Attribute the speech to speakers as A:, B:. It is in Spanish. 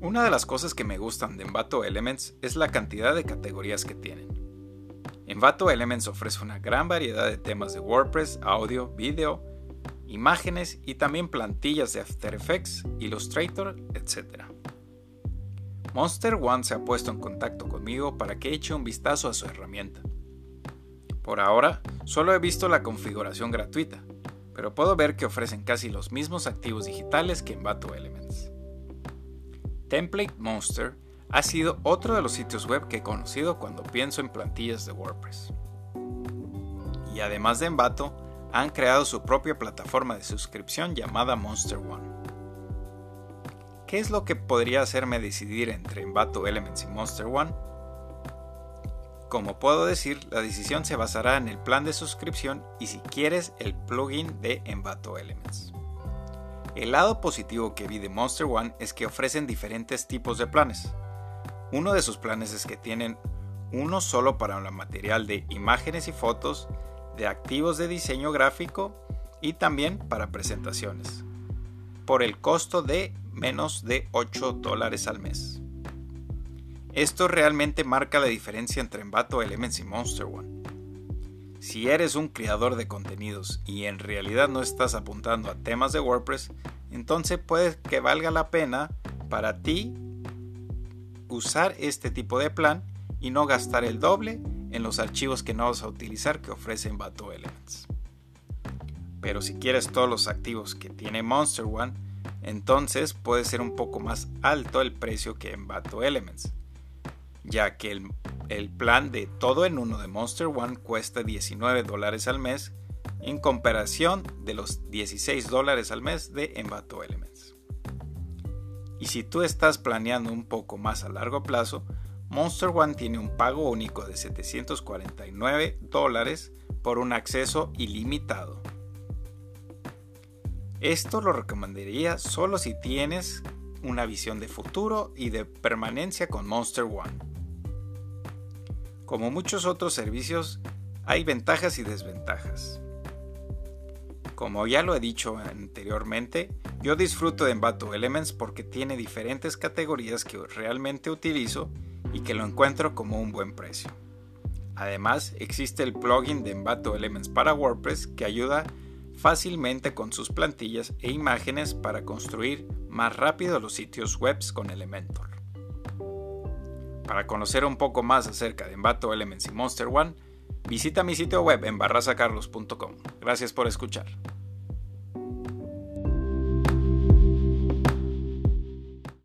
A: Una de las cosas que me gustan de Envato Elements es la cantidad de categorías que tienen. Envato Elements ofrece una gran variedad de temas de WordPress, audio, video, imágenes y también plantillas de After Effects, Illustrator, etc. Monster One se ha puesto en contacto conmigo para que eche un vistazo a su herramienta. Por ahora, solo he visto la configuración gratuita, pero puedo ver que ofrecen casi los mismos activos digitales que Envato Elements. Template Monster ha sido otro de los sitios web que he conocido cuando pienso en plantillas de WordPress. Y además de Envato, han creado su propia plataforma de suscripción llamada Monster One. ¿Qué es lo que podría hacerme decidir entre Envato Elements y Monster One? Como puedo decir, la decisión se basará en el plan de suscripción y si quieres el plugin de Envato Elements. El lado positivo que vi de Monster One es que ofrecen diferentes tipos de planes. Uno de sus planes es que tienen uno solo para el material de imágenes y fotos, de activos de diseño gráfico y también para presentaciones, por el costo de menos de 8 dólares al mes. Esto realmente marca la diferencia entre Envato Elements y Monster One. Si eres un creador de contenidos y en realidad no estás apuntando a temas de WordPress, entonces puede que valga la pena para ti usar este tipo de plan y no gastar el doble en los archivos que no vas a utilizar que ofrece Envato Elements. Pero si quieres todos los activos que tiene Monster One, entonces puede ser un poco más alto el precio que en Bato Elements, ya que el, plan de todo en uno de Monster One cuesta 19 dólares al mes en comparación de los 16 dólares al mes de Envato Elements. Y si tú estás planeando un poco más a largo plazo, Monster One tiene un pago único de 749 dólares por un acceso ilimitado. Esto lo recomendaría solo si tienes una visión de futuro y de permanencia con Monster One. Como muchos otros servicios, hay ventajas y desventajas. Como ya lo he dicho anteriormente, yo disfruto de Envato Elements porque tiene diferentes categorías que realmente utilizo y que lo encuentro como un buen precio. Además, existe el plugin de Envato Elements para WordPress que ayuda fácilmente con sus plantillas e imágenes para construir más rápido los sitios web con Elementor. Para conocer un poco más acerca de Envato Elements y Monster One, visita mi sitio web en barrasacarlos.com. Gracias por escuchar.